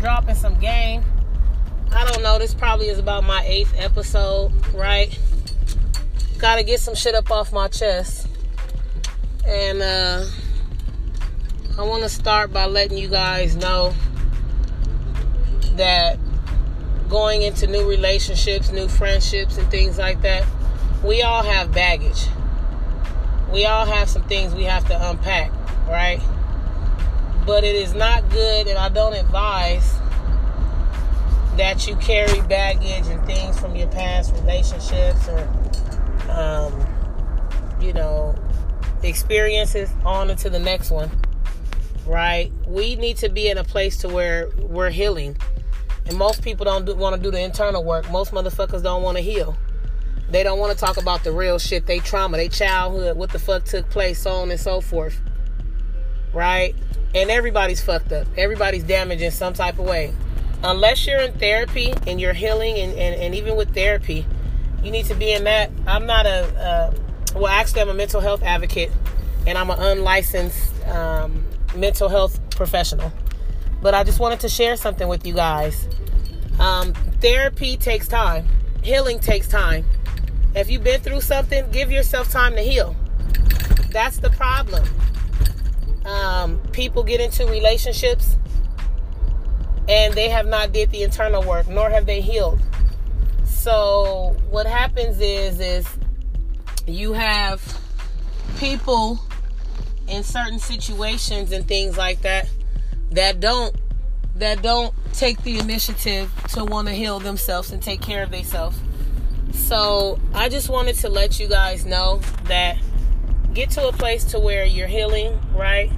dropping some game. I don't know. This probably is about my eighth episode, right? Gotta get some shit up off my chest. And uh, I want to start by letting you guys know that going into new relationships, new friendships, and things like that, we all have baggage. We all have some things we have to unpack? But it is not good, and I don't advise that you carry baggage and things from your past relationships or, um, you know, experiences on into the next one, right? We need to be in a place to where we're healing. And most people don't want to do the internal work. Most motherfuckers don't want to heal. They don't want to talk about the real shit, they trauma, they childhood, what the fuck took place, so on and so forth. Right? And everybody's fucked up. Everybody's damaged in some type of way. Unless you're in therapy and you're healing, and, and, and even with therapy, you need to be in that. I'm not a, well, actually, I'm a mental health advocate and I'm an unlicensed um, mental health professional. But I just wanted to share something with you guys. Um, therapy takes time, healing takes time. If you've been through something, give yourself time to heal. That's the problem. Um, people get into relationships and they have not did the internal work, nor have they healed. So what happens is is you have people in certain situations and things like that that don't that don't take the initiative to want to heal themselves and take care of themselves. So I just wanted to let you guys know that get to a place to where you're healing, right?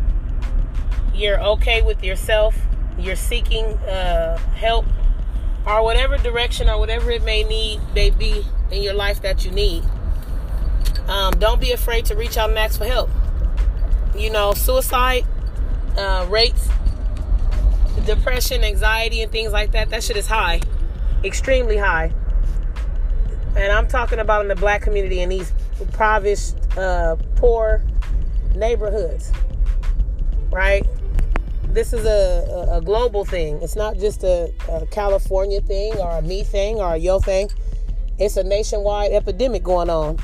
You're okay with yourself. You're seeking uh, help or whatever direction or whatever it may need may be in your life that you need. Um, don't be afraid to reach out and ask for help. You know, suicide uh, rates, depression, anxiety, and things like that, that shit is high, extremely high. And I'm talking about in the black community in these impoverished, uh, poor neighborhoods, right? This is a, a, global thing. It's not just a, a California thing or a me thing or a yo thing. It's a nationwide epidemic going on.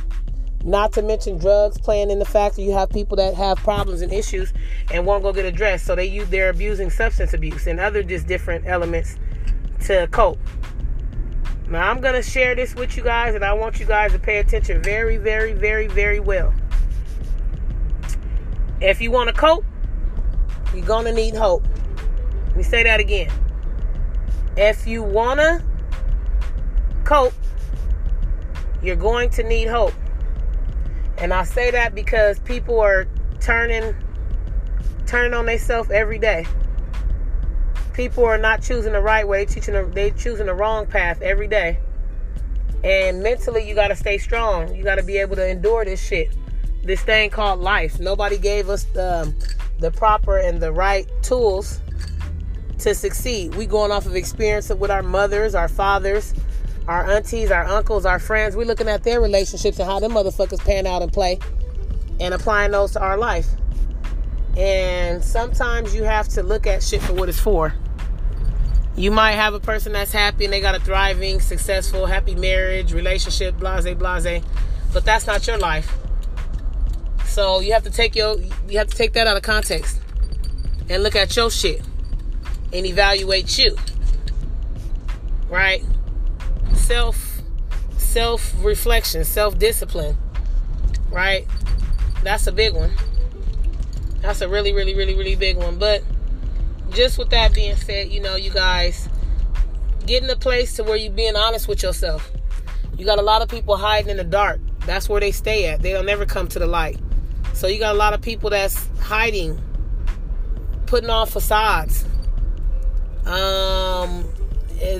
Not to mention drugs playing in the fact that you have people that have problems and issues and won't go get addressed. So they use they're abusing substance abuse and other just different elements to cope. Now I'm gonna share this with you guys, and I want you guys to pay attention very, very, very, very well. If you want to cope, you're gonna need hope. Let me say that again. If you wanna cope, you're going to need hope. And I say that because people are turning turning on themselves every day. People are not choosing the right way, teaching they choosing the wrong path every day. And mentally you gotta stay strong. You gotta be able to endure this shit. This thing called life. Nobody gave us the, the proper and the right tools to succeed. We going off of experience with our mothers, our fathers, our aunties, our uncles, our friends. We're looking at their relationships and how them motherfuckers pan out and play and applying those to our life. And sometimes you have to look at shit for what it's for. You might have a person that's happy and they got a thriving, successful, happy marriage, relationship, blase, blase, but that's not your life. So you have to take your you have to take that out of context and look at your shit and evaluate you. Right? self self reflection, self discipline. Right? That's a big one. That's a really, really, really, really big one. But just with that being said, you know, you guys get in a place to where you're being honest with yourself. You got a lot of people hiding in the dark. That's where they stay at. They don't never come to the light. So you got a lot of people that's hiding, putting on facades. Um,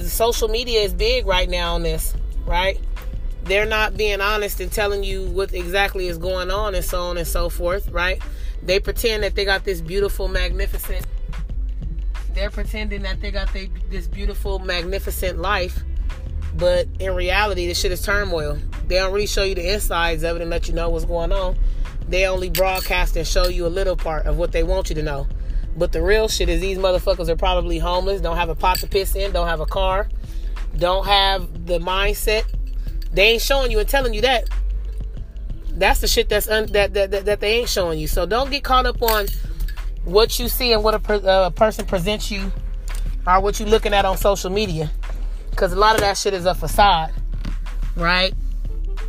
social media is big right now on this, right? They're not being honest and telling you what exactly is going on and so on and so forth, right? They pretend that they got this beautiful, magnificent. They're pretending that they got they, this beautiful, magnificent life, but in reality, this shit is turmoil. They don't really show you the insides of it and let you know what's going on. They only broadcast and show you a little part of what they want you to know. But the real shit is these motherfuckers are probably homeless, don't have a pot to piss in, don't have a car, don't have the mindset. They ain't showing you and telling you that. That's the shit that's un- that, that, that that they ain't showing you. So don't get caught up on what you see and what a, per- uh, person presents you or what you're looking at on social media. Because a lot of that shit is a facade right?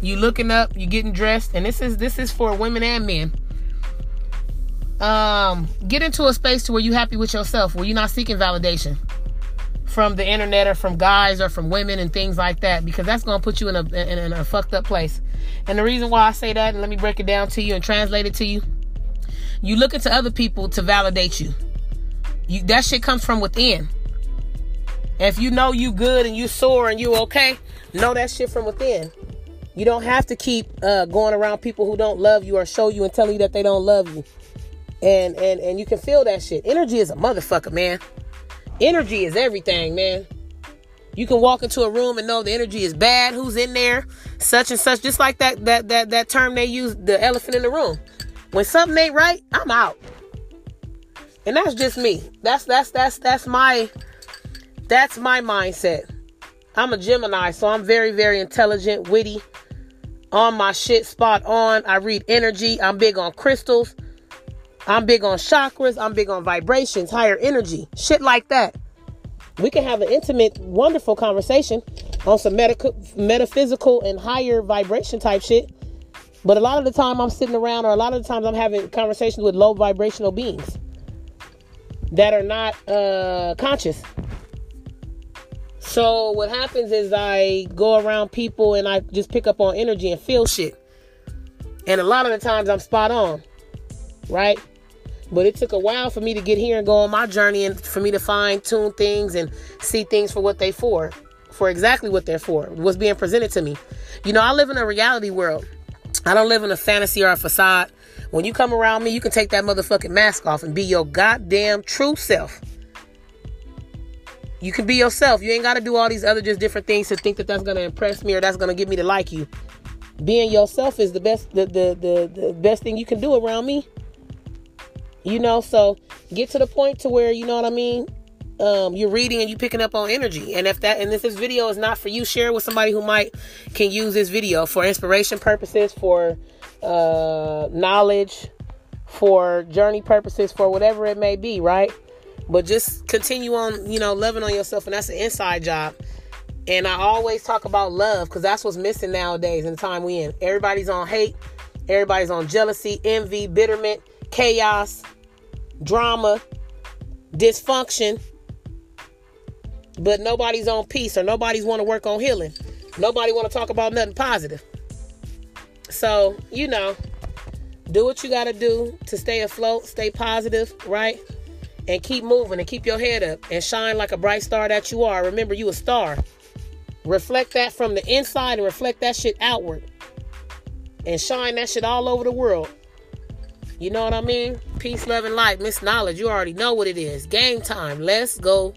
You looking up you getting dressed and this is this is for women and men. Um get into a space to where you happy with yourself where you're not seeking validation from the internet or from guys or from women and things like that because that's to put you in a in, in a fucked up place. And the reason why i say that and let me break it down to you and translate it to you you looking to other people to validate you. You that shit comes from within. If you know you good and you sore and you okay, know that shit from within. You don't have to keep uh, going around people who don't love you or show you and tell you that they don't love you. And and and you can feel that shit. Energy is a motherfucker, man. Energy is everything, man. You can walk into a room and know the energy is bad. Who's in there? Such and such. Just like that that that that term they use, the elephant in the room. When something ain't right, I'm out. And that's just me. That's that's that's that's my that's my mindset. I'm a Gemini, so I'm very very intelligent, witty, on my shit spot on. I read energy. I'm big on crystals. I'm big on chakras. I'm big on vibrations, higher energy, shit like that. We can have an intimate, wonderful conversation on some medical, metaphysical and higher vibration type shit but a lot of the time I'm sitting around, or a lot of the times I'm having conversations with low vibrational beings that are not uh, conscious. So what happens is I go around people and I just pick up on energy and feel shit. And a lot of the times I'm spot on, right? But it took a while for me to get here and go on my journey and for me to fine tune things and see things for what they for, for exactly what they're for, what's being presented to me. You know, I live in a reality world. I don't live in a fantasy or a facade. When you come around me, you can take that motherfucking mask off and be your goddamn true self. You can be yourself. You ain't got to do all these other just different things to think that that's going to impress me or that's going to get me to like you. Being yourself is the best the, the the the best thing you can do around me. You know, so get to the point to where you know what I mean um, you're reading and you picking up on energy. And if that and if this video is not for you, share with somebody who might can use this video for inspiration purposes, for uh, knowledge, for journey purposes, for whatever it may be, right? But just continue on, you know, loving on yourself, and that's an inside job. And I always talk about love because that's what's missing nowadays in the time we in. Everybody's on hate, everybody's on jealousy, envy, bitterment, chaos, drama, dysfunction but nobody's on peace or nobody's want to work on healing. Nobody want to talk about nothing positive. So, you know, do what you got to do to stay afloat, stay positive, right? And keep moving and keep your head up and shine like a bright star that you are. Remember, you a star. Reflect that from the inside and reflect that shit outward. And shine that shit all over the world. You know what I mean? Peace, love, and light. Miss Knowledge, you already know what it is. Game time. Let's go